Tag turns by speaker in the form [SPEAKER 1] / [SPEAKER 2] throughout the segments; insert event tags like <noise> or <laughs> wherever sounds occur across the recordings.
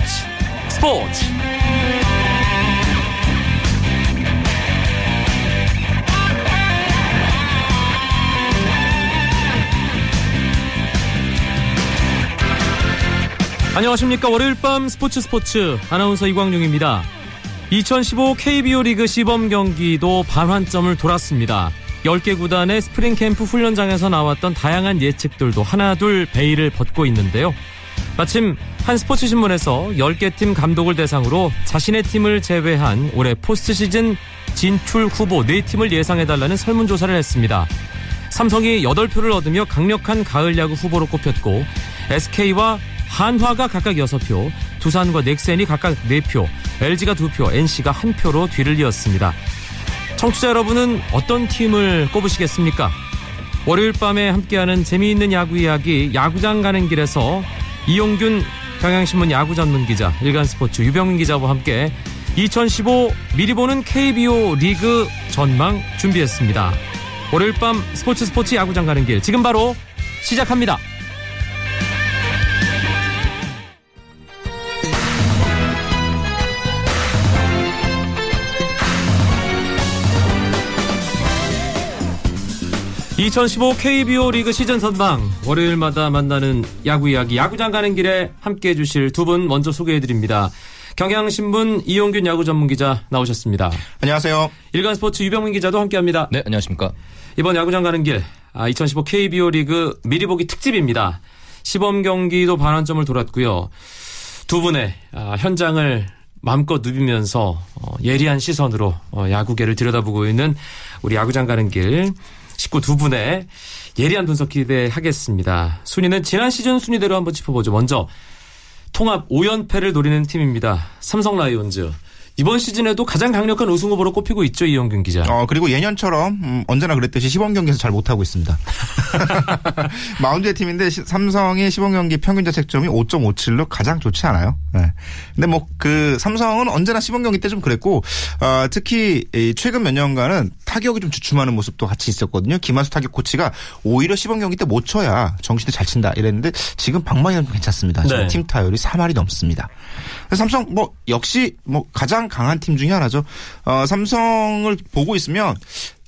[SPEAKER 1] 스포츠. 스포츠. 안녕하십니까. 월요일 밤 스포츠 스포츠. 아나운서 이광용입니다. 2015 KBO 리그 시범 경기도 반환점을 돌았습니다. 10개 구단의 스프링 캠프 훈련장에서 나왔던 다양한 예측들도 하나둘 베일을 벗고 있는데요 마침 한 스포츠 신문에서 10개 팀 감독을 대상으로 자신의 팀을 제외한 올해 포스트 시즌 진출 후보 4팀을 예상해달라는 설문조사를 했습니다. 삼성이 8표를 얻으며 강력한 가을 야구 후보로 꼽혔고 SK와 한화가 각각 6표, 두산과 넥센이 각각 4표, LG가 2표, NC가 1표로 뒤를 이었습니다. 청취자 여러분은 어떤 팀을 꼽으시겠습니까? 월요일 밤에 함께하는 재미있는 야구 이야기 야구장 가는 길에서 이용균 경향신문 야구 전문 기자, 일간스포츠 유병민 기자와 함께 2015 미리 보는 KBO 리그 전망 준비했습니다. 월요일 밤 스포츠 스포츠 야구장 가는 길 지금 바로 시작합니다. (2015) KBO 리그 시즌 선방 월요일마다 만나는 야구 이야기 야구장 가는 길에 함께해 주실 두 분 먼저 소개해 드립니다 경향신문 이용균 야구 전문 기자 나오셨습니다
[SPEAKER 2] 안녕하세요.
[SPEAKER 1] 일간스포츠 유병민 기자도 함께합니다
[SPEAKER 3] 네, 안녕하십니까.
[SPEAKER 1] 이번 야구장 가는 길, 아, 2015 KBO 리그 미리 보기 특집입니다. 시범 경기도 반환점을 돌았고요. 두 분의 아, 현장을 마음껏 누비면서 어, 예리한 시선으로 어, 야구계를 들여다보고 있는 우리 야구장 가는 길 식구 두 분의 예리한 분석 기대하겠습니다. 순위는 지난 시즌 순위대로 한번 짚어보죠. 먼저 통합 5연패를 노리는 팀입니다. 삼성 라이온즈. 이번 시즌에도 가장 강력한 우승 후보로 꼽히고 있죠, 이영균 기자.
[SPEAKER 2] 어, 그리고 예년처럼 음, 언제나 그랬듯이 시범 경기에서 잘 못하고 있습니다. <laughs> 마운드의 팀인데 시- 삼성의 시범 경기 평균 자책점이 5.57로 가장 좋지 않아요. 네. 근데 뭐 그 삼성은 언제나 시범 경기 때 좀 그랬고 어, 특히 이 최근 몇 년간은 타격이 좀 주춤하는 모습도 같이 있었거든요. 김한수 타격 코치가 오히려 시범 경기 때 못 쳐야 정신이 잘 친다 이랬는데 지금 방망이는 좀 괜찮습니다. 지금
[SPEAKER 1] 네.
[SPEAKER 2] 팀 타율이 3할이 넘습니다. 삼성 뭐 역시 뭐 가장 강한 팀 중에 하나죠. 어, 삼성을 보고 있으면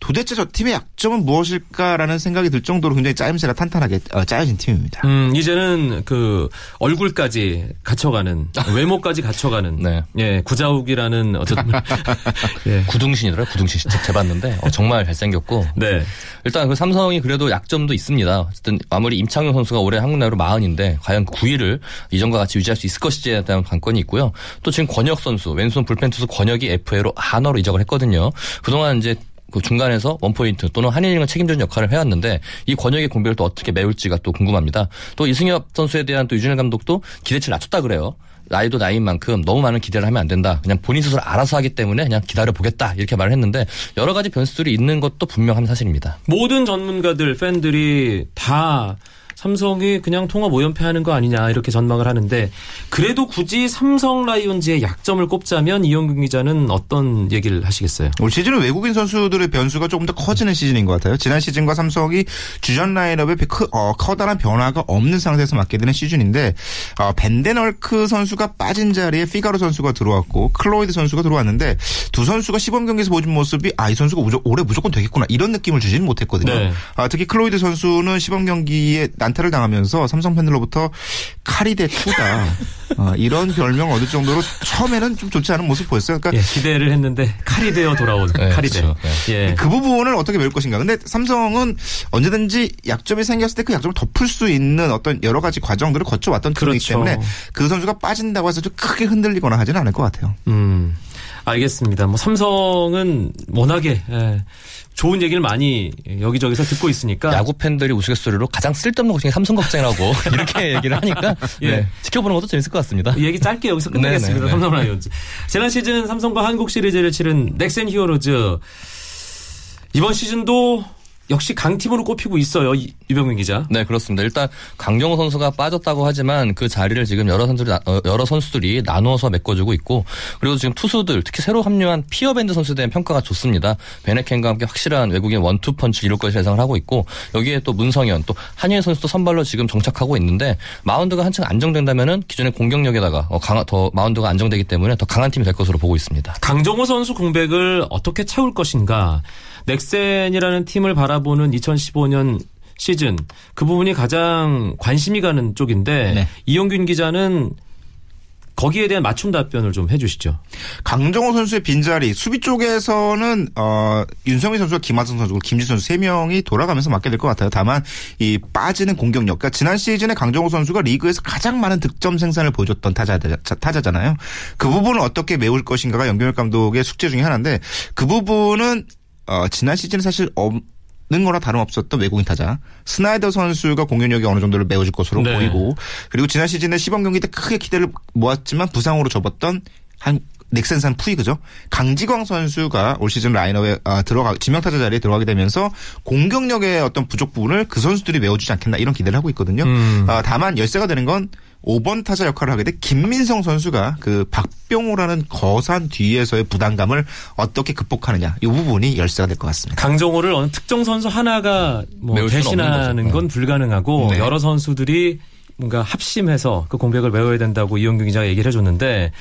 [SPEAKER 2] 도대체 저 팀의 약점은 무엇일까라는 생각이 들 정도로 굉장히 짜임새가 탄탄하게 어, 짜여진 팀입니다.
[SPEAKER 1] 음, 이제는 그 얼굴까지 갖춰가는 <laughs> 외모까지 갖춰가는
[SPEAKER 3] 네.
[SPEAKER 1] 예 구자욱이라는 어떤 <laughs> <laughs> 예.
[SPEAKER 3] 구둥신이더라고요. 구둥신 직접 재봤는데 어, 정말 잘생겼고
[SPEAKER 1] 네.
[SPEAKER 3] 일단 그 삼성이 그래도 약점도 있습니다. 어쨌든 아무리 임창용 선수가 올해 한국 나이로 40인데 과연 그 9위를 이전과 같이 유지할 수 있을 것인지에 대한 관건이 있고요. 또 지금 권혁 선수 왼손 불펜 투수 권혁이 FA로 한화로 이적을 했거든요. 그동안 이제 그 중간에서 원포인트 또는 한이닝을 책임지는 역할을 해왔는데 이 권혁의 공백을 또 어떻게 메울지가 또 궁금합니다. 또 이승엽 선수에 대한 또 유준일 감독도 기대치를 낮췄다 그래요. 나이도 나이인 만큼 너무 많은 기대를 하면 안 된다. 그냥 본인 스스로 알아서 하기 때문에 그냥 기다려 보겠다. 이렇게 말을 했는데 여러 가지 변수들이 있는 것도 분명한 사실입니다.
[SPEAKER 1] 모든 전문가들 팬들이 다 삼성이 그냥 통합 5연패 하는 거 아니냐 이렇게 전망을 하는데 그래도 굳이 삼성 라이온즈의 약점을 꼽자면 이영균 기자는 어떤 얘기를 하시겠어요?
[SPEAKER 2] 올 시즌은 외국인 선수들의 변수가 조금 더 커지는 시즌인 것 같아요. 지난 시즌과 삼성이 주전 라인업에 크, 어, 커다란 변화가 없는 상태에서 맞게 되는 시즌인데 어, 밴덴헐크 선수가 빠진 자리에 피가로 선수가 들어왔고 클로이드 선수가 들어왔는데 두 선수가 시범 경기에서 보여준 모습이 아 이 선수가 무조, 올해 무조건 되겠구나 이런 느낌을 주지는 못했거든요.
[SPEAKER 1] 네.
[SPEAKER 2] 아, 특히 클로이드 선수는 시범 경기에 난타를 당하면서 삼성 팬들로부터 카리대 two다 어, 이런 별명을 얻을 정도로 처음에는 좀 좋지 않은 모습 보였어요. 그러니까
[SPEAKER 1] 예, 기대를 했는데 칼이 되어 돌아온
[SPEAKER 3] 네,
[SPEAKER 1] 칼이 돼.
[SPEAKER 3] 그렇죠.
[SPEAKER 1] 예.
[SPEAKER 2] 그 부분을 어떻게 메울 것인가. 근데 삼성은 언제든지 약점이 생겼을 때 그 약점을 덮을 수 있는 어떤 여러 가지 과정들을 거쳐왔던 팀이기
[SPEAKER 1] 그렇죠.
[SPEAKER 2] 때문에 그 선수가 빠진다고 해서 좀 크게 흔들리거나 하지는 않을 것 같아요.
[SPEAKER 1] 음, 알겠습니다. 뭐 삼성은 워낙에 예, 좋은 얘기를 많이 여기저기서 듣고 있으니까
[SPEAKER 3] 야구 팬들이 우스갯소리로 가장 쓸데없는 것 중에 삼성 걱정이라고 <laughs> 이렇게 얘기를 하니까
[SPEAKER 1] 예.
[SPEAKER 3] 네, 지켜보는 것도 재밌을 것 같습니다.
[SPEAKER 1] 이 얘기 짧게 여기서 끝내겠습니다.
[SPEAKER 3] 네네네.
[SPEAKER 1] 삼성 라이온즈. 지난 시즌 삼성과 한국 시리즈를 치른 넥센 히어로즈 이번 시즌도 역시 강팀으로 꼽히고 있어요. 이- 유병민 기자.
[SPEAKER 3] 네, 그렇습니다. 일단 강정호 선수가 빠졌다고 하지만 그 자리를 지금 여러 선수들이 나- 어, 여러 선수들이 나누어서 메꿔주고 있고 그리고 지금 투수들 특히 새로 합류한 피어밴드 선수에 대한 평가가 좋습니다. 밴헤켄과 함께 확실한 외국인 원투 펀치 이룰 것을 예상을 하고 있고 여기에 또 문성현 또 한현희 선수도 선발로 지금 정착하고 있는데 마운드가 한층 안정된다면은 기존의 공격력에다가 어, 강하, 더 마운드가 안정되기 때문에 더 강한 팀이 될 것으로 보고 있습니다.
[SPEAKER 1] 강정호 선수 공백을 어떻게 채울 것인가. 넥센이라는 팀을 바라보는 2015년 시즌 그 부분이 가장 관심이 가는 쪽인데
[SPEAKER 2] 네.
[SPEAKER 1] 이영균 기자는 거기에 대한 맞춤 답변을 좀 해주시죠.
[SPEAKER 2] 강정호 선수의 빈자리 수비 쪽에서는 어 윤성민 선수와 김하성 선수, 김지 선수 세 명이 돌아가면서 맡게 될 것 같아요. 다만 이 빠지는 공격력. 그러니까 지난 시즌에 강정호 선수가 리그에서 가장 많은 득점 생산을 보여줬던 타자, 타자잖아요. 그 부분을 어떻게 메울 것인가가 연경열 감독의 숙제 중에 하나인데 그 부분은 어 지난 시즌에 사실 없는 거나 다름없었던 외국인 타자 스나이더 선수가 공격력이 어느 정도를 메워줄 것으로
[SPEAKER 1] 네.
[SPEAKER 2] 보이고 그리고 지난 시즌에 시범 경기 때 크게 기대를 모았지만 부상으로 접었던 한 넥센산 푸이그죠. 강지광 선수가 올 시즌 라인업에 아, 들어가 지명타자 자리에 들어가게 되면서 공격력의 어떤 부족 부분을 그 선수들이 메워주지 않겠나 이런 기대를 하고 있거든요.
[SPEAKER 1] 음.
[SPEAKER 2] 아, 다만 열세가 되는 건 5번 타자 역할을 하게 돼 김민성 선수가 그 박병호라는 거산 뒤에서의 부담감을 어떻게 극복하느냐 이 부분이 열세가 될 것 같습니다.
[SPEAKER 1] 강정호를 어느 특정 선수 하나가 뭐 대신하는. 건 불가능하고
[SPEAKER 2] 네.
[SPEAKER 1] 여러 선수들이 뭔가 합심해서 그 공백을 메워야 된다고 이영균 기자가 얘기를 해줬는데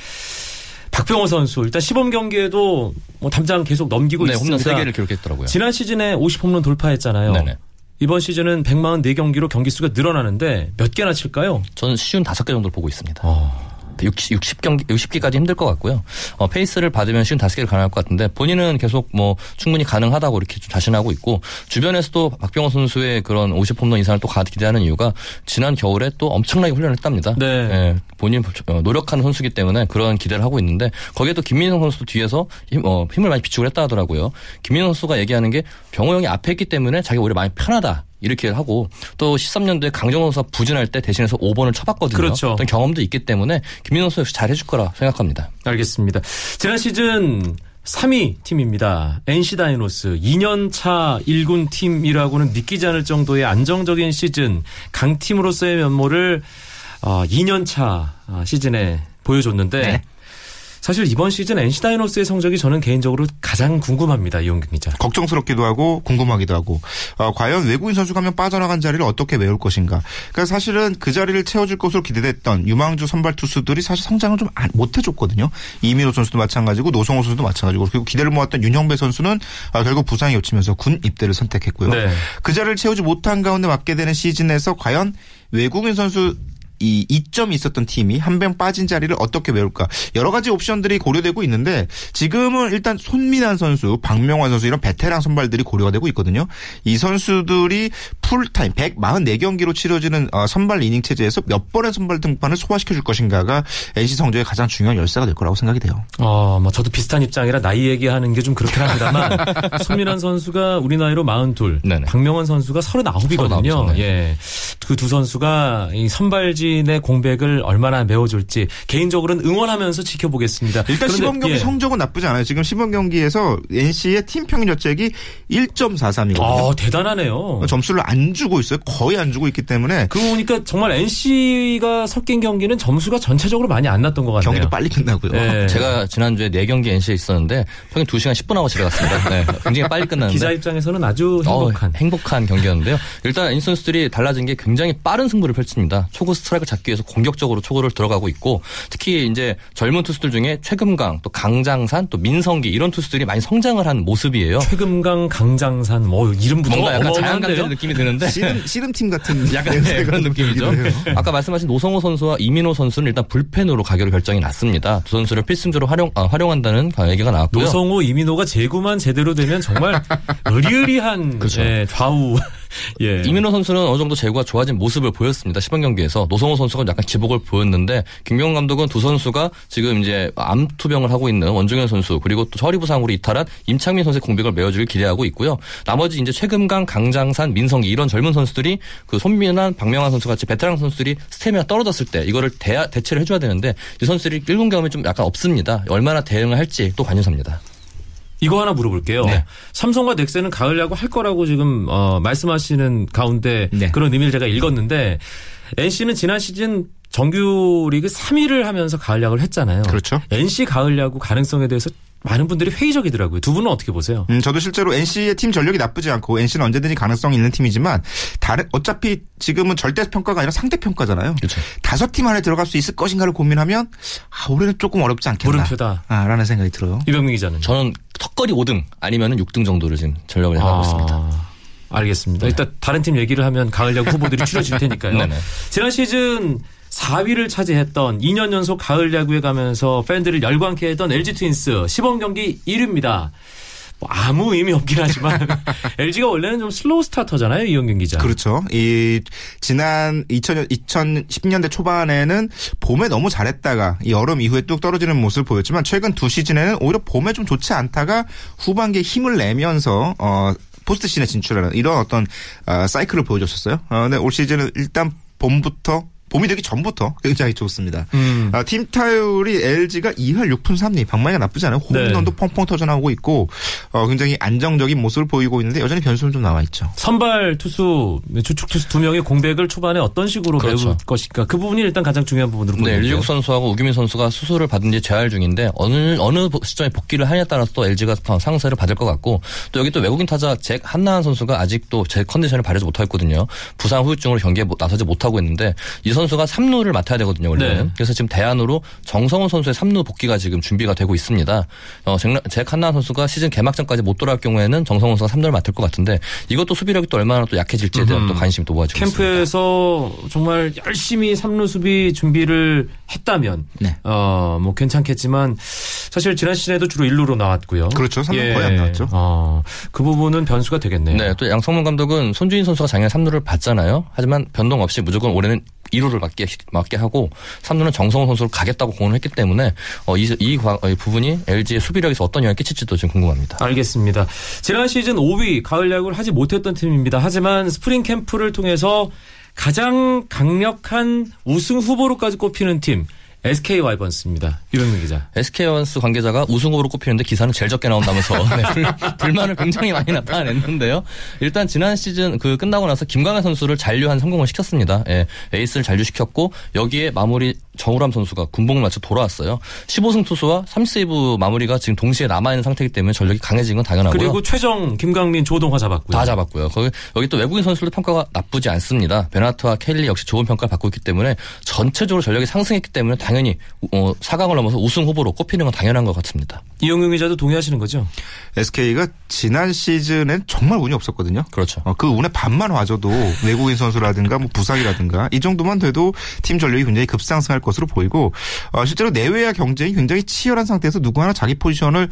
[SPEAKER 1] 박병호 선수 일단 시범 경기에도 뭐 담장 계속 넘기고
[SPEAKER 3] 네, 홈런
[SPEAKER 1] 있습니다.
[SPEAKER 3] 3개를 기록했더라고요.
[SPEAKER 1] 지난 시즌에 50 홈런 돌파했잖아요.
[SPEAKER 3] 네네.
[SPEAKER 1] 이번 시즌은 144경기로 경기 수가 늘어나는데 몇 개나 칠까요?
[SPEAKER 3] 저는 쉬운 5개 정도를 보고 있습니다.
[SPEAKER 1] 어.
[SPEAKER 3] 60, 60경기, 60기까지 힘들 것 같고요. 어, 페이스를 받으면 쉬운 다섯 개를 가능할 것 같은데 본인은 계속 뭐 충분히 가능하다고 이렇게 좀 자신하고 있고 주변에서도 박병호 선수의 그런 50 홈런 이상을 또 가- 기대하는 이유가 지난 겨울에 또 엄청나게 훈련을 했답니다.
[SPEAKER 1] 네.
[SPEAKER 3] 예, 본인 어, 노력하는 선수기 때문에 그런 기대를 하고 있는데 거기에 또 김민성 선수도 뒤에서 힘, 어, 힘을 많이 비축을 했다 하더라고요. 김민성 선수가 얘기하는 게 병호 형이 앞에 있기 때문에 자기가 오히려 많이 편하다. 이렇게 하고 또 13년도에 강정호 선수가 부진할 때 대신해서 5번을 쳐봤거든요.
[SPEAKER 1] 그렇죠.
[SPEAKER 3] 어떤 경험도 있기 때문에 김민호 선수 역시 잘해줄 거라 생각합니다.
[SPEAKER 1] 알겠습니다. 지난 시즌 3위 팀입니다. NC 다이노스 2년차 1군 팀이라고는 믿기지 않을 정도의 안정적인 시즌 강팀으로서의 면모를 어, 2년차 시즌에 보여줬는데
[SPEAKER 2] 네.
[SPEAKER 1] 사실 이번 시즌 NC 다이노스의 성적이 저는 개인적으로 가장 궁금합니다. 이용균 기자.
[SPEAKER 2] 걱정스럽기도 하고 궁금하기도 하고 어, 과연 외국인 선수가 한명 빠져나간 자리를 어떻게 메울 것인가. 그러니까 사실은 그 자리를 채워줄 것으로 기대됐던 유망주 선발 투수들이 사실 성장을 좀 못 해줬거든요. 이민호 선수도 마찬가지고 노성호 선수도 마찬가지고 그리고 기대를 모았던 윤형배 선수는 아, 결국 부상이 겹치면서 군 입대를 선택했고요.
[SPEAKER 1] 네.
[SPEAKER 2] 그 자리를 채우지 못한 가운데 맡게 되는 시즌에서 과연 외국인 선수 이 이점이 있었던 팀이 한명 빠진 자리를 어떻게 메울까 여러 가지 옵션들이 고려되고 있는데 지금은 일단 손민환 선수, 박명환 선수 이런 베테랑 선발들이 고려가 되고 있거든요. 이 선수들이 풀타임 144경기로 치러지는 어, 선발 이닝 체제에서 몇 번의 선발 등판을 소화시켜 줄 것인가가 NC 성적의 가장 중요한 열쇠가 될 거라고 생각이 돼요.
[SPEAKER 1] 어, 뭐 저도 비슷한 입장이라 나이 얘기하는 게 좀 그렇긴 합니다만 <laughs> 손민환 선수가 우리 나이로 42,
[SPEAKER 3] 네네.
[SPEAKER 1] 박명환 선수가 39이거든요.
[SPEAKER 3] 39, 네.
[SPEAKER 1] 예. 그 두 선수가 이 선발 진의 공백을 얼마나 메워줄지 개인적으로는 응원하면서 지켜보겠습니다.
[SPEAKER 2] 일단
[SPEAKER 1] 그런데,
[SPEAKER 2] 시범 경기
[SPEAKER 1] 예.
[SPEAKER 2] 성적은 나쁘지 않아요. 지금 시범 경기에서 NC의 팀 평균 자책이 1.43이거든요.
[SPEAKER 1] 아, 대단하네요.
[SPEAKER 2] 점수를 안 주고 있어요. 거의 안 주고 있기 때문에
[SPEAKER 1] 그거 보니까 정말 NC가 섞인 경기는 점수가 전체적으로 많이 안 났던 것 같네요.
[SPEAKER 2] 경기도 빨리 끝나고요.
[SPEAKER 1] 예. <laughs>
[SPEAKER 3] 제가 지난주에 4경기 NC에 있었는데 평균 2시간 10분 하고 집에 갔습니다. 네, 굉장히 빨리 끝났는데.
[SPEAKER 1] 기자 입장에서는 아주 행복한.
[SPEAKER 3] 어, 행복한 경기였는데요. 일단 NC 선수들이 달라진 게 굉장히 빠른 승부를 펼칩니다. 초구 스트라이크 잡기 위해서 공격적으로 초구를 들어가고 있고 특히 이제 젊은 투수들 중에 최금강, 또 강장산, 또 민성기 이런 투수들이 많이 성장을 한 모습이에요.
[SPEAKER 1] 최금강, 강장산, 뭐 이름부터
[SPEAKER 3] 뭔가 약간? 자연강자의 느낌이 드는데
[SPEAKER 2] 씨름, 씨름팀 같은 <laughs>
[SPEAKER 3] 약간 네, 그런
[SPEAKER 2] 좀
[SPEAKER 3] 느낌이죠. 아까 말씀하신 노성호 선수와 이민호 선수는 일단 불펜으로 가결 결정이 났습니다. 두 선수를 필승조로 활용, 아, 활용한다는 얘기가 나왔고요.
[SPEAKER 1] 노성호, 이민호가 제구만 제대로 되면 정말 <laughs> 으리으리한
[SPEAKER 3] 그렇죠.
[SPEAKER 1] 예, 좌우. 예.
[SPEAKER 3] 이민호 선수는 어느 정도 제구가 좋아진 모습을 보였습니다. 시범 경기에서 노성호 선수가 약간 기복을 보였는데 김경문 감독은 두 선수가 지금 이제 암 투병을 하고 있는 원종현 선수 그리고 또 허리 부상으로 이탈한 임창민 선수의 공백을 메워주길 기대하고 있고요. 나머지 이제 최금강, 강장산, 민성기 이런 젊은 선수들이 그 손민환, 박명환 선수 같이 베테랑 선수들이 스태미나 떨어졌을 때 이거를 대, 대체를 해줘야 되는데 이 선수들이 1군 경험이 좀 약간 없습니다. 얼마나 대응을 할지 또 관심사입니다.
[SPEAKER 1] 이거 하나 물어볼게요.
[SPEAKER 2] 네.
[SPEAKER 1] 삼성과 넥센은 가을 야구 할 거라고 지금 어, 말씀하시는 가운데
[SPEAKER 2] 네.
[SPEAKER 1] 그런 의미를 제가 읽었는데 NC는 지난 시즌 정규리그 3위를 하면서 가을 야구를 했잖아요.
[SPEAKER 2] 그렇죠.
[SPEAKER 1] NC 가을 야구 가능성에 대해서 많은 분들이 회의적이더라고요. 두 분은 어떻게 보세요?
[SPEAKER 2] 음, 저도 실제로 NC의 팀 전력이 나쁘지 않고 NC는 언제든지 가능성이 있는 팀이지만 다른 어차피 지금은 절대 평가가 아니라 상대 평가잖아요.
[SPEAKER 3] 그렇죠.
[SPEAKER 2] 다섯 팀 안에 들어갈 수 있을 것인가를 고민하면 아, 올해는 조금 어렵지 않겠나.
[SPEAKER 1] 물음표다.
[SPEAKER 2] 아, 라는 생각이 들어요.
[SPEAKER 1] 이병민 기자는.
[SPEAKER 3] 저는 턱걸이 5등 아니면은 6등 정도를 지금 전력을 있습니다.
[SPEAKER 1] 아, 알겠습니다. 일단 다른 팀 얘기를 하면 가을 야구 후보들이 <laughs> 추려질 테니까요.
[SPEAKER 3] 네네.
[SPEAKER 1] 지난 시즌 4위를 차지했던 2년 연속 가을 야구에 가면서 팬들을 열광케 했던 LG 트윈스 시범 경기 1위입니다. 뭐 아무 의미 없긴 하지만 <laughs> LG가 원래는 좀 slow starter잖아요, 이용균 기자.
[SPEAKER 2] 그렇죠. 이 지난 2000년 2010년대 초반에는 봄에 너무 잘했다가 이 여름 이후에 뚝 떨어지는 모습을 보였지만 최근 두 시즌에는 오히려 봄에 좀 좋지 않다가 후반기에 힘을 내면서 어 포스트 시즌에 진출하는 이런 어떤 어, 사이클을 보여줬었어요. 어, 근데 올 시즌은 일단 봄부터 봄이 되기 전부터 굉장히 좋습니다.
[SPEAKER 1] 음.
[SPEAKER 2] 아, 팀 타율이 LG가 2할 6푼 3리 방망이가 나쁘지 않아요. 홈런도 펑펑 터져 나오고 있고 어, 굉장히 안정적인 모습을 보이고 있는데 여전히 변수는 좀 나와 있죠.
[SPEAKER 1] 선발 투수, 주축 투수 두 명의 공백을 초반에 어떤 식으로
[SPEAKER 3] 그렇죠.
[SPEAKER 1] 메울 것인가. 그 부분이 일단 가장 중요한 부분으로
[SPEAKER 3] 네,
[SPEAKER 1] 보이는데요.
[SPEAKER 3] LG국 선수하고 우규민 선수가 수술을 받은 뒤 재활 중인데 어느 어느 시점에 복귀를 하냐에 따라서 또 LG가 상세를 받을 것 같고 또 여기 또 외국인 타자 잭 한나한 선수가 아직도 제 컨디션을 발휘하지 못하고 있거든요. 부상 후유증으로 경기에 못- 나서지 못하고 있는데 이 선수 가 3루를 맡아야 되거든요, 원래는.
[SPEAKER 1] 네.
[SPEAKER 3] 그래서 지금 대안으로 정성훈 선수의 3루 복귀가 지금 준비가 되고 있습니다. 어, 잭, 잭 한나한 선수가 시즌 개막전까지 못 돌아올 경우에는 정성훈 선수가 3루를 맡을 것 같은데 이것도 수비력이 또 얼마나 또 약해질지에 대한
[SPEAKER 1] 음.
[SPEAKER 3] 또 관심이 또 모아지고 있습니다.
[SPEAKER 1] 캠프에서 정말 열심히 삼루 수비 준비를 했다면
[SPEAKER 2] 네.
[SPEAKER 1] 어 뭐 괜찮겠지만 사실 지난 시즌에도 주로 1루로 나왔고요.
[SPEAKER 2] 그렇죠. 삼루 거의 안 나왔죠.
[SPEAKER 1] 어, 그 부분은 변수가 되겠네요.
[SPEAKER 3] 네, 또 양상문 감독은 손주인 선수가 작년에 3루를 봤잖아요. 하지만 변동 없이 무조건 올해는 2루를 맡게, 맡게 하고 3루는 정성훈 선수로 가겠다고 공언을 했기 때문에 어, 이, 이, 과- 이 부분이 LG의 수비력에서 어떤 영향을 끼칠지도 지금 궁금합니다.
[SPEAKER 1] 알겠습니다. 지난 시즌 5위 가을 야구를 하지 못했던 팀입니다. 하지만 스프링 캠프를 통해서 가장 강력한 우승 후보로까지 꼽히는 팀 SK 와이번스입니다. 유병민 기자.
[SPEAKER 3] SK 와이번스 관계자가 우승 후보로 꼽히는데 기사는 제일 적게 나온다면서 <laughs> 네, 불, 불만을 굉장히 많이 나타냈는데요. 일단 지난 시즌 그 끝나고 나서 김광현 선수를 잔류한 성공을 시켰습니다. 예, 에이스를 잔류시켰고 여기에 마무리 정우람 선수가 군복을 맞춰 돌아왔어요. 15승 투수와 3세이브 마무리가 지금 동시에 남아있는 상태이기 때문에 전력이 강해진 건 당연하고요.
[SPEAKER 1] 그리고 최정, 김강민, 조동화 잡았고요.
[SPEAKER 3] 다 잡았고요. 거기 여기 또 외국인 선수들도 평가가 나쁘지 않습니다. 베나트와 켈리 역시 좋은 평가를 받고 있기 때문에 전체적으로 전력이 상승했기 때문에 당연히 어, 4강을 넘어서 우승 후보로 꼽히는 건 당연한 것 같습니다.
[SPEAKER 1] 이영용 기자도 동의하시는 거죠?
[SPEAKER 2] SK가 지난 시즌엔 정말 운이 없었거든요.
[SPEAKER 3] 그렇죠.
[SPEAKER 2] 어, 그 운의 반만 와줘도 외국인 선수라든가 뭐 부상이라든가 이 정도만 돼도 팀 전력이 굉장히 급상승할 것 으로 보이고 어, 실제로 내외야 경쟁이 굉장히 치열한 상태에서 누구 하나 자기 포지션을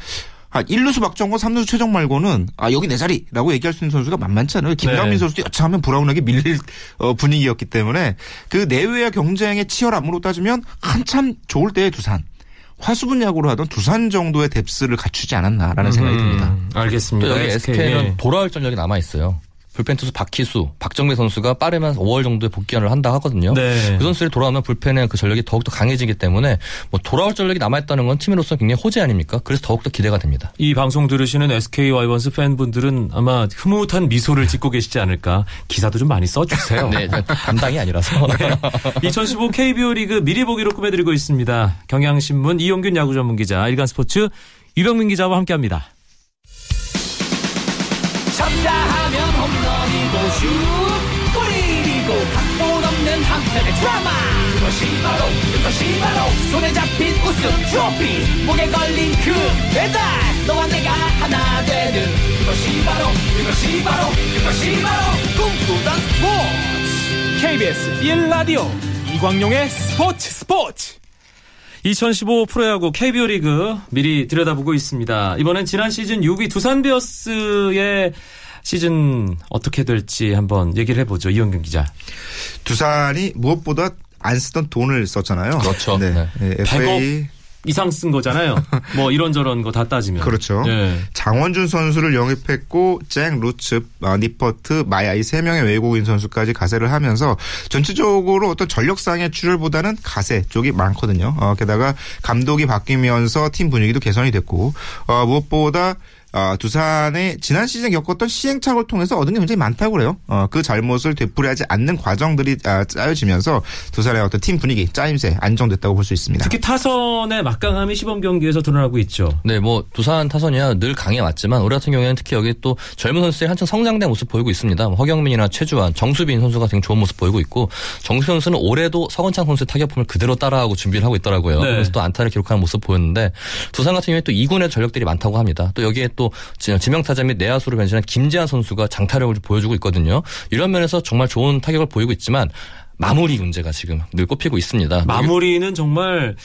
[SPEAKER 2] 아, 1루수 박정권, 3루수 최정 말고는 아, 여기 내 자리라고 얘기할 수 있는 선수가 만만치 않아요. 김강민
[SPEAKER 1] 네.
[SPEAKER 2] 선수도 여차하면 브라운에게 밀릴 어, 분위기였기 때문에 그 내외야 경쟁의 치열함으로 따지면 한참 좋을 때의 두산. 화수분 야구로 하던 두산 정도의 뎁스를 갖추지 않았나라는 생각이 듭니다.
[SPEAKER 1] 음, 알겠습니다.
[SPEAKER 3] 또 여기
[SPEAKER 1] SK.
[SPEAKER 3] SK는 돌아올 전력이 남아 있어요. 불펜 투수 박희수, 박정배 선수가 빠르면 5월 정도에 복귀를 한다 하거든요.
[SPEAKER 1] 네.
[SPEAKER 3] 그 선수들이 돌아오면 불펜의 그 전력이 더욱더 강해지기 때문에 뭐 돌아올 전력이 남아있다는 건 팀으로서 굉장히 호재 아닙니까? 그래서 더욱더 기대가 됩니다.
[SPEAKER 1] 이 방송 들으시는 SK 와이번스 팬분들은 아마 흐뭇한 미소를 짓고 계시지 않을까. 기사도 좀 많이 써주세요. <laughs>
[SPEAKER 3] 네, 담당이 아니라서. <laughs>
[SPEAKER 1] 2015 KBO 리그 미리 보기로 꾸며드리고 있습니다. 경향신문 이용균 야구 전문 기자, 일간스포츠 유병민 기자와 함께합니다.
[SPEAKER 4] 쳤다 하면 홈런이고 슛 골이고 각본 없는 한편의 드라마. 그것이 바로 그것이 바로 손에 잡힌 우승 트로피. 목에 걸린 그 배달 너와 내가 하나 되는. 그것이 바로 그것이 바로 그것이 바로 꿈꾸던 스포츠.
[SPEAKER 5] KBS 1라디오 이광용의 스포츠 스포츠.
[SPEAKER 1] 2015 프로야구 KBO 리그 미리 들여다보고 있습니다. 이번엔 지난 시즌 6위 두산 베어스의 시즌 어떻게 될지 한번 얘기를 해보죠. 이영균 기자.
[SPEAKER 2] 두산이 무엇보다 안 쓰던 돈을 썼잖아요.
[SPEAKER 3] 그렇죠.
[SPEAKER 2] 네.
[SPEAKER 3] 네.
[SPEAKER 2] 네, FA
[SPEAKER 1] 이상 쓴 거잖아요. 뭐 이런저런 거 다 따지면.
[SPEAKER 2] 그렇죠.
[SPEAKER 1] 네.
[SPEAKER 2] 장원준 선수를 영입했고 잭 루츠, 어, 니퍼트, 마야 이 세 명의 외국인 선수까지 가세를 하면서 전체적으로 어떤 전력상의 출혈보다는 가세 쪽이 많거든요. 어, 게다가 감독이 바뀌면서 팀 분위기도 개선이 됐고 어, 무엇보다 어, 두산의 지난 시즌 겪었던 시행착오를 통해서 얻은 게 굉장히 많다고 그래요. 어, 그 잘못을 되풀이하지 않는 과정들이 아, 짜여지면서 두산의 어떤 팀 분위기, 짜임새 안정됐다고 볼 수 있습니다.
[SPEAKER 1] 특히 타선의 막강함이 시범 경기에서 드러나고 있죠.
[SPEAKER 3] 네, 뭐 두산 타선이야 늘 강해 왔지만 올해 같은 경우에는 특히 여기 또 젊은 선수들이 한층 성장된 모습 보이고 있습니다. 뭐 허경민이나 최주환, 정수빈 선수가 되게 좋은 모습 보이고 있고 정수빈 선수는 올해도 서건창 선수의 타격폼을 그대로 따라하고 준비를 하고 있더라고요.
[SPEAKER 1] 네.
[SPEAKER 3] 그래서 또 안타를 기록하는 모습 보였는데 두산 같은 경우에 또 2군의 전력들이 많다고 합니다. 또 여기에 또 지명타자 및 내야수로 변신한 김재한 선수가 장타력을 보여주고 있거든요. 이런 면에서 정말 좋은 타격을 보이고 있지만 마무리 문제가 지금 늘 꼽히고 있습니다.
[SPEAKER 1] 마무리는 정말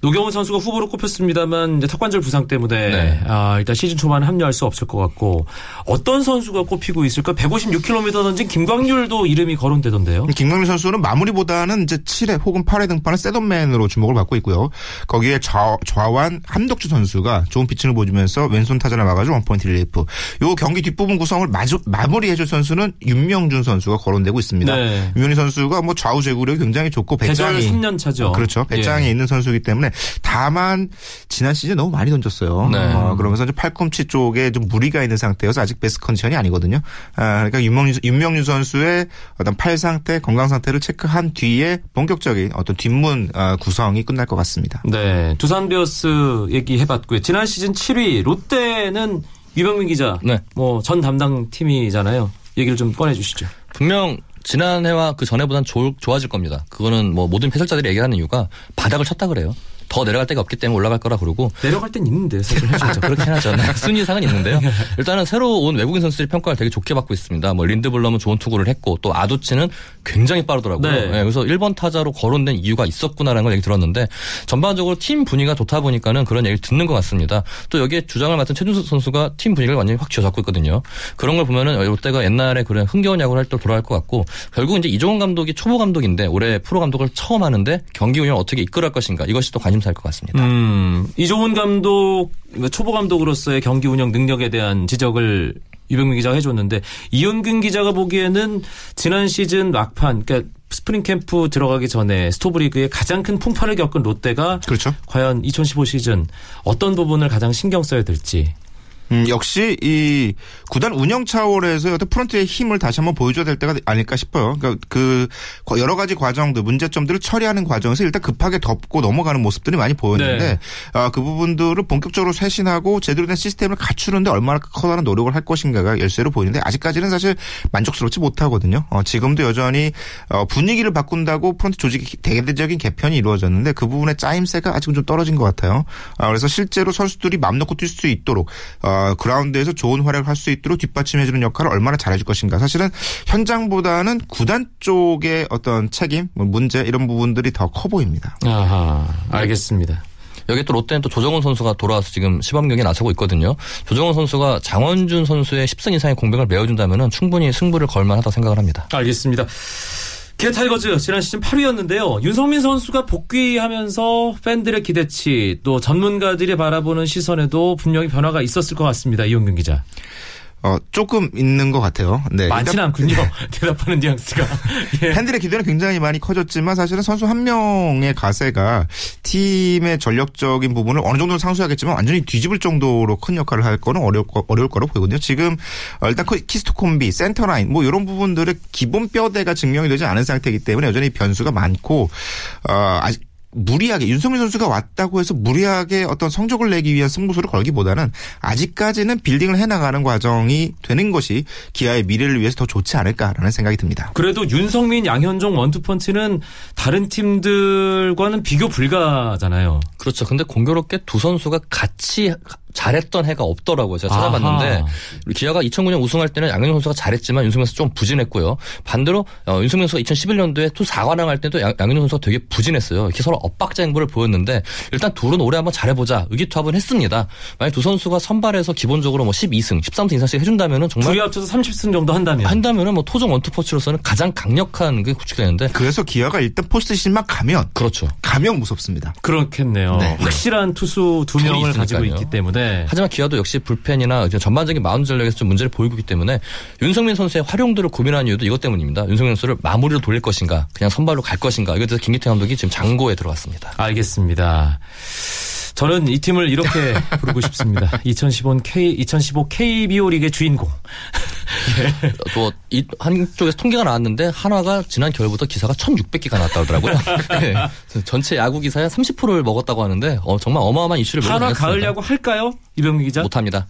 [SPEAKER 1] 노경은 선수가 후보로 꼽혔습니다만 이제 턱관절 부상 때문에
[SPEAKER 3] 네.
[SPEAKER 1] 아, 일단 시즌 초반에 합류할 수 없을 것 같고 어떤 선수가 꼽히고 있을까? 156km 던진 김강률도 이름이 거론되던데요.
[SPEAKER 2] 김강률 선수는 마무리보다는 이제 7회 혹은 8회 등판의 setup man으로 주목을 받고 있고요. 거기에 좌, 좌완 함덕주 선수가 좋은 피칭을 보여주면서 왼손 타자를 막아준 one point relief. 요 경기 뒷부분 구성을 마주, 마무리해줄 선수는 윤명준 선수가 거론되고 있습니다.
[SPEAKER 1] 네.
[SPEAKER 2] 윤명준 선수가 뭐 좌우 제구력이 굉장히 좋고 배짱이
[SPEAKER 1] 3년 차죠.
[SPEAKER 2] 그렇죠. 배짱이
[SPEAKER 1] 예.
[SPEAKER 2] 있는 선수이기 때문에 다만 지난 시즌 너무 많이 던졌어요.
[SPEAKER 3] 네.
[SPEAKER 2] 어, 그러면서 이제 팔꿈치 쪽에 좀 무리가 있는 상태여서 아직 베스트 컨디션이 아니거든요. 아, 그러니까 윤명유, 윤명유 선수의 어떤 팔 상태, 건강 상태를 체크한 뒤에 본격적인 어떤 뒷문 아, 구성이 끝날 것 같습니다.
[SPEAKER 1] 네, 두산 베어스 얘기해봤고요. 지난 시즌 7위 롯데는 유병민 기자,
[SPEAKER 3] 네.
[SPEAKER 1] 뭐전 담당 팀이잖아요. 얘기를 좀 꺼내주시죠.
[SPEAKER 3] 분명 지난해와 그 전해보단 좋, 좋아질 겁니다. 그거는 뭐 모든 해설자들이 얘기하는 이유가 바닥을 쳤다 그래요. 더 내려갈 데가 없기 때문에 올라갈 거라 그러고
[SPEAKER 1] 내려갈 땐 있는데 사실
[SPEAKER 3] 그렇죠. 그렇긴 하죠. 네. <laughs> 순위 이상은 있는데요. 일단은 새로 온 외국인 선수들이 평가를 되게 좋게 받고 있습니다. 뭐 린드블럼은 좋은 투구를 했고 또 아두치는 굉장히 빠르더라고요.
[SPEAKER 1] 네.
[SPEAKER 3] 네, 그래서 1번 타자로 거론된 이유가 있었구나라는 걸 얘기 들었는데 전반적으로 팀 분위기가 좋다 보니까는 그런 얘기를 듣는 것 같습니다. 또 여기에 주장을 맡은 최준석 선수가 팀 분위기를 완전히 확 쥐어잡고 있거든요. 그런 걸 보면은 롯데가 옛날에 그런 흥겨운 야구를 할 때 돌아갈 것 같고 결국 이제 이종운 감독이 초보 감독인데 올해 프로 감독을 처음 하는데 경기 운영을 어떻게 이끌어갈 것인가 이것이 또 관심사일 것 같습니다.
[SPEAKER 1] 음, 이종운 감독, 초보 감독으로서의 경기 운영 능력에 대한 지적을 유병민 기자가 해줬는데, 이용균 기자가 보기에는 지난 시즌 막판, 그러니까 스프링 캠프 들어가기 전에 스토브리그에 가장 큰 풍파를 겪은 롯데가
[SPEAKER 2] 그렇죠.
[SPEAKER 1] 과연 2015 시즌 어떤 부분을 가장 신경 써야 될지.
[SPEAKER 2] 음, 역시 이 구단 운영 차원에서 어떤 프런트의 힘을 다시 한번 보여줘야 될 때가 아닐까 싶어요. 그러니까 그 여러 가지 과정들, 문제점들을 처리하는 과정에서 일단 급하게 덮고 넘어가는 모습들이 많이 보였는데
[SPEAKER 1] 네.
[SPEAKER 2] 아, 그 부분들을 본격적으로 쇄신하고 제대로 된 시스템을 갖추는데 얼마나 커다란 노력을 할 것인가가 열쇠로 보이는데 아직까지는 사실 만족스럽지 못하거든요. 어, 지금도 여전히 어, 분위기를 바꾼다고 프런트 조직 대대적인 개편이 이루어졌는데 그 부분의 짜임새가 아직은 좀 떨어진 것 같아요. 아, 그래서 실제로 선수들이 맘 놓고 뛸 수 있도록 어, 그라운드에서 좋은 활약을 할 수 있도록 뒷받침해주는 역할을 얼마나 잘해줄 것인가. 사실은 현장보다는 구단 쪽의 어떤 책임, 뭐 문제 이런 부분들이 더 커 보입니다.
[SPEAKER 1] 아하, 알겠습니다.
[SPEAKER 3] 여기 또 롯데는 또 조정훈 선수가 돌아와서 지금 시범 경기에 나서고 있거든요. 조정훈 선수가 장원준 선수의 10승 이상의 공백을 메워준다면 충분히 승부를 걸만하다고 생각을 합니다.
[SPEAKER 1] 알겠습니다. 기아 타이거즈 지난 시즌 8위였는데요. 윤석민 선수가 복귀하면서 팬들의 기대치 또 전문가들이 바라보는 시선에도 분명히 변화가 있었을 것 같습니다. 이용균 기자.
[SPEAKER 2] 어, 조금 있는 것 같아요. 네.
[SPEAKER 1] 많지는 않군요. <laughs> 대답하는 뉘앙스가. <laughs> 예.
[SPEAKER 2] 팬들의 기대는 굉장히 많이 커졌지만 사실은 선수 한 명의 가세가 팀의 전력적인 부분을 어느 정도는 상쇄하겠지만 완전히 뒤집을 정도로 큰 역할을 할 거는 어려울, 거, 어려울 거라고 보거든요. 지금 어, 일단 그 키스톤 콤비, 센터라인 뭐 이런 부분들의 기본 뼈대가 증명이 되지 않은 상태이기 때문에 여전히 변수가 많고 어, 아직 무리하게 윤석민 선수가 왔다고 해서 무리하게 어떤 성적을 내기 위한 승부수를 걸기보다는 아직까지는 빌딩을 해나가는 과정이 되는 것이 기아의 미래를 위해서 더 좋지 않을까라는 생각이 듭니다.
[SPEAKER 1] 그래도 윤성민, 양현종 원투펀치는 다른 팀들과는 비교 불가잖아요.
[SPEAKER 3] 그렇죠. 근데 공교롭게 두 선수가 같이 잘했던 해가 없더라고요. 제가 찾아봤는데
[SPEAKER 1] 아하.
[SPEAKER 3] 기아가 2009년 우승할 때는 양현종 선수가 잘했지만 윤승민 선수 좀 부진했고요. 반대로 어, 윤석민 선수가 2011년도에 투 4관왕 할 때도 양, 양현종 선수가 되게 부진했어요. 이렇게 서로 엇박자 행보를 보였는데 일단 둘은 올해 한번 잘해보자 의기투합은 했습니다. 만약 두 선수가 선발에서 기본적으로 뭐 12승, 13승 이상씩 해준다면은 정말
[SPEAKER 1] 둘이 합쳐서 30승 정도 한다면.
[SPEAKER 3] 한다면은 뭐 토종 원투펀치로서는 가장 강력한 게 구축되는데
[SPEAKER 2] 그래서 기아가 일단 포스트시즌만 가면
[SPEAKER 3] 그렇죠.
[SPEAKER 2] 가면 무섭습니다.
[SPEAKER 1] 그렇겠네요.
[SPEAKER 2] 네.
[SPEAKER 1] 확실한 투수 두 명을 가지고. 있기 때문에.
[SPEAKER 3] 하지만 기아도 역시 불펜이나 전반적인 마운드 전력에서 좀 문제를 보이고 있기 때문에 윤성민 선수의 활용도를 고민한 이유도 이것 때문입니다. 윤성민 선수를 마무리로 돌릴 것인가, 그냥 선발로 갈 것인가. 이것에 대해서 김기태 감독이 지금 장고에 들어갔습니다.
[SPEAKER 1] 알겠습니다. 저는 이 팀을 이렇게 <laughs> 부르고 싶습니다. 2015 K 2015 KBO 리그의 주인공. <laughs>
[SPEAKER 3] 또, 이, 한쪽에서 통계가 나왔는데, 한화가 지난 겨울부터 기사가 1,600개가 나왔다고 하더라고요. 네. 전체 야구 기사의 30%를 먹었다고 하는데, 어, 정말 어마어마한 이슈를
[SPEAKER 1] 한화
[SPEAKER 3] 몰아냈습니다.
[SPEAKER 1] 가을 야구 할까요? 이병규 기자?
[SPEAKER 3] 못합니다.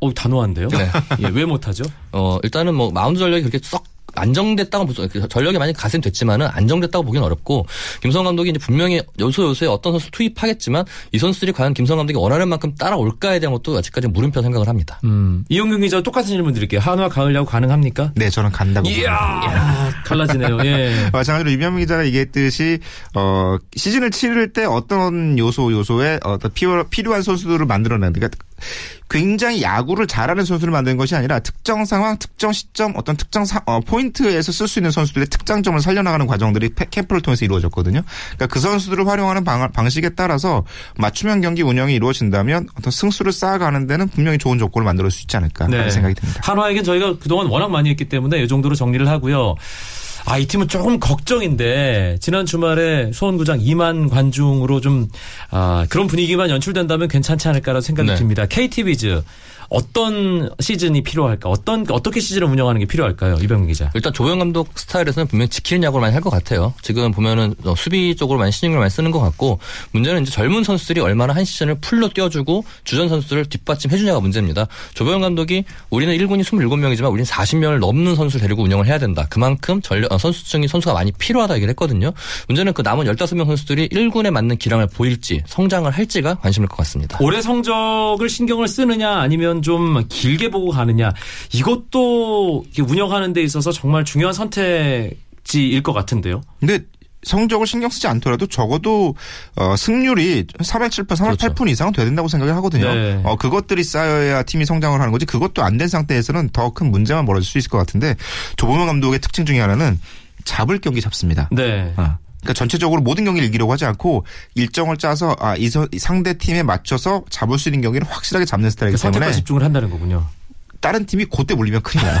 [SPEAKER 1] 어, 단호한데요?
[SPEAKER 3] 네. <laughs>
[SPEAKER 1] 예, 왜 못하죠?
[SPEAKER 3] 어, 일단은 뭐, 마운드 전력이 그렇게 썩 안정됐다고 보죠. 그 전력이 많이 가세됐지만은 안정됐다고 보기는 어렵고 김성 감독이 이제 분명히 요소 요소에 어떤 선수 투입하겠지만 이 선수들이 과연 김성 감독이 원하는 만큼 따라올까에 대한 것도 아직까지 물음표 생각을 합니다.
[SPEAKER 1] 음. 이용균 기자 똑같은 질문 드릴게요. 한화 가을 야구 가능합니까?
[SPEAKER 2] 네, 저는 간다고.
[SPEAKER 1] 이야, 갈라지네요. 예. <laughs>
[SPEAKER 2] 마찬가지로 이병민 기자가 얘기했듯이 어 시즌을 치를 때 어떤 요소 요소에 어떤 필요, 필요한 선수들을 만들어내는 그러니까 굉장히 야구를 잘하는 선수를 만드는 것이 아니라 특정 상황, 특정 시점, 어떤 특정 사- 어, 포인트에서 쓸 수 있는 선수들의 특장점을 살려나가는 과정들이 페- 캠프를 통해서 이루어졌거든요. 그러니까 그 선수들을 활용하는 방, 방식에 따라서 맞춤형 경기 운영이 이루어진다면 어떤 승수를 쌓아가는 데는 분명히 좋은 조건을 만들어 수 있지 않을까
[SPEAKER 1] 네.
[SPEAKER 2] 하는 생각이 듭니다.
[SPEAKER 1] 한화에겐 저희가 그동안 워낙 많이 했기 때문에 이 정도로 정리를 하고요. 아, 이 팀은 조금 걱정인데, 지난 주말에 수원구장 2만 관중으로 좀, 아, 그런 분위기만 연출된다면 괜찮지 않을까라는 생각이
[SPEAKER 3] 네.
[SPEAKER 1] 듭니다. KT비즈, 어떤 시즌이 필요할까? 어떤, 어떻게 시즌을 운영하는 게 필요할까요? 이병민 기자.
[SPEAKER 3] 일단 조영 감독 스타일에서는 분명히 지키는 야구를 많이 할 것 같아요. 지금 보면은 어, 수비 쪽으로 많이 신경을 많이 쓰는 것 같고 문제는 이제 젊은 선수들이 얼마나 한 시즌을 풀로 뛰어주고 주전 선수들을 뒷받침해 주냐가 문제입니다. 조보영 감독이 우리는 1군이 27명이지만 우리는 40명을 넘는 선수를 데리고 운영을 해야 된다. 그만큼 전력 어, 선수층이 선수가 많이 필요하다 얘기를 했거든요. 문제는 그 남은 15명 선수들이 1군에 맞는 기량을 보일지 성장을 할지가 관심일 것 같습니다.
[SPEAKER 1] 올해 성적을 신경을 쓰느냐 아니면 좀 길게 보고 가느냐 이것도 운영하는 데 있어서 정말 중요한 선택지일 것 같은데요.
[SPEAKER 2] 근데 성적을 신경 쓰지 않더라도 적어도 어, 승률이 3할 7푼, 3할
[SPEAKER 3] 그렇죠.
[SPEAKER 2] 8푼 이상은 돼야 된다고 생각을 하거든요.
[SPEAKER 1] 네.
[SPEAKER 2] 어, 그것들이 쌓여야 팀이 성장을 하는 거지 그것도 안 된 상태에서는 더 큰 문제만 벌어질 수 있을 것 같은데 조범현 감독의 특징 중에 하나는 잡을 경기 잡습니다.
[SPEAKER 1] 네.
[SPEAKER 2] 아, 그러니까 전체적으로 모든 경기를 이기려고 하지 않고 일정을 짜서 아, 이, 상대 팀에 맞춰서 잡을 수 있는 경기를 확실하게 잡는 스타일이기
[SPEAKER 1] 선택과
[SPEAKER 2] 때문에
[SPEAKER 1] 집중을 한다는 거군요.
[SPEAKER 2] 다른 팀이 그때 물리면 큰일 나요.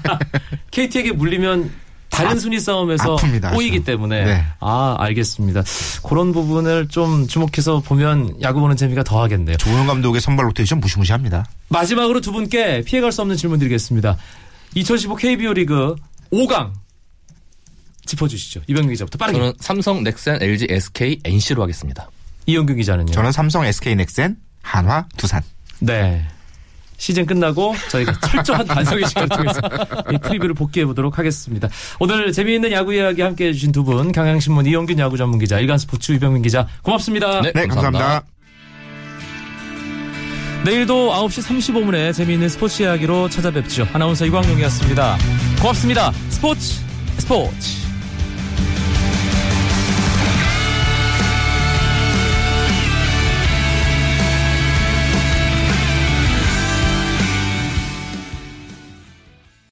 [SPEAKER 2] <laughs>
[SPEAKER 1] KT에게 물리면 다른 순위 싸움에서
[SPEAKER 2] 아픕니다,
[SPEAKER 1] 꼬이기. 때문에
[SPEAKER 2] 네.
[SPEAKER 1] 아 알겠습니다. 그런 부분을 좀 주목해서 보면 야구 보는 재미가 더하겠네요.
[SPEAKER 2] 조범현 감독의 선발 로테이션 무시무시합니다.
[SPEAKER 1] 마지막으로 두 분께 피해갈 수 없는 질문 드리겠습니다. 2015 KBO 리그 5강 짚어주시죠. 이병규 기자부터 빠르게.
[SPEAKER 3] 저는 삼성, 넥센, LG, SK, NC로 하겠습니다.
[SPEAKER 1] 이영규 기자는요.
[SPEAKER 2] 저는 삼성, SK 넥센, 한화, 두산.
[SPEAKER 1] 네. 시즌 끝나고 저희가 <laughs> 철저한 반성의 시간을 통해서 이 프리뷰를 복귀해 보도록 하겠습니다. 오늘 재미있는 야구 이야기 함께 해주신 두 분, 경향신문 이용균 야구 전문 기자, 일간스포츠 이병민 기자, 고맙습니다.
[SPEAKER 3] 네.
[SPEAKER 2] 네,
[SPEAKER 3] 감사합니다.
[SPEAKER 2] 감사합니다.
[SPEAKER 1] 내일도 9시 35분에 재미있는 스포츠 이야기로 찾아뵙죠. 아나운서 이광용이었습니다. 고맙습니다. 스포츠, 스포츠.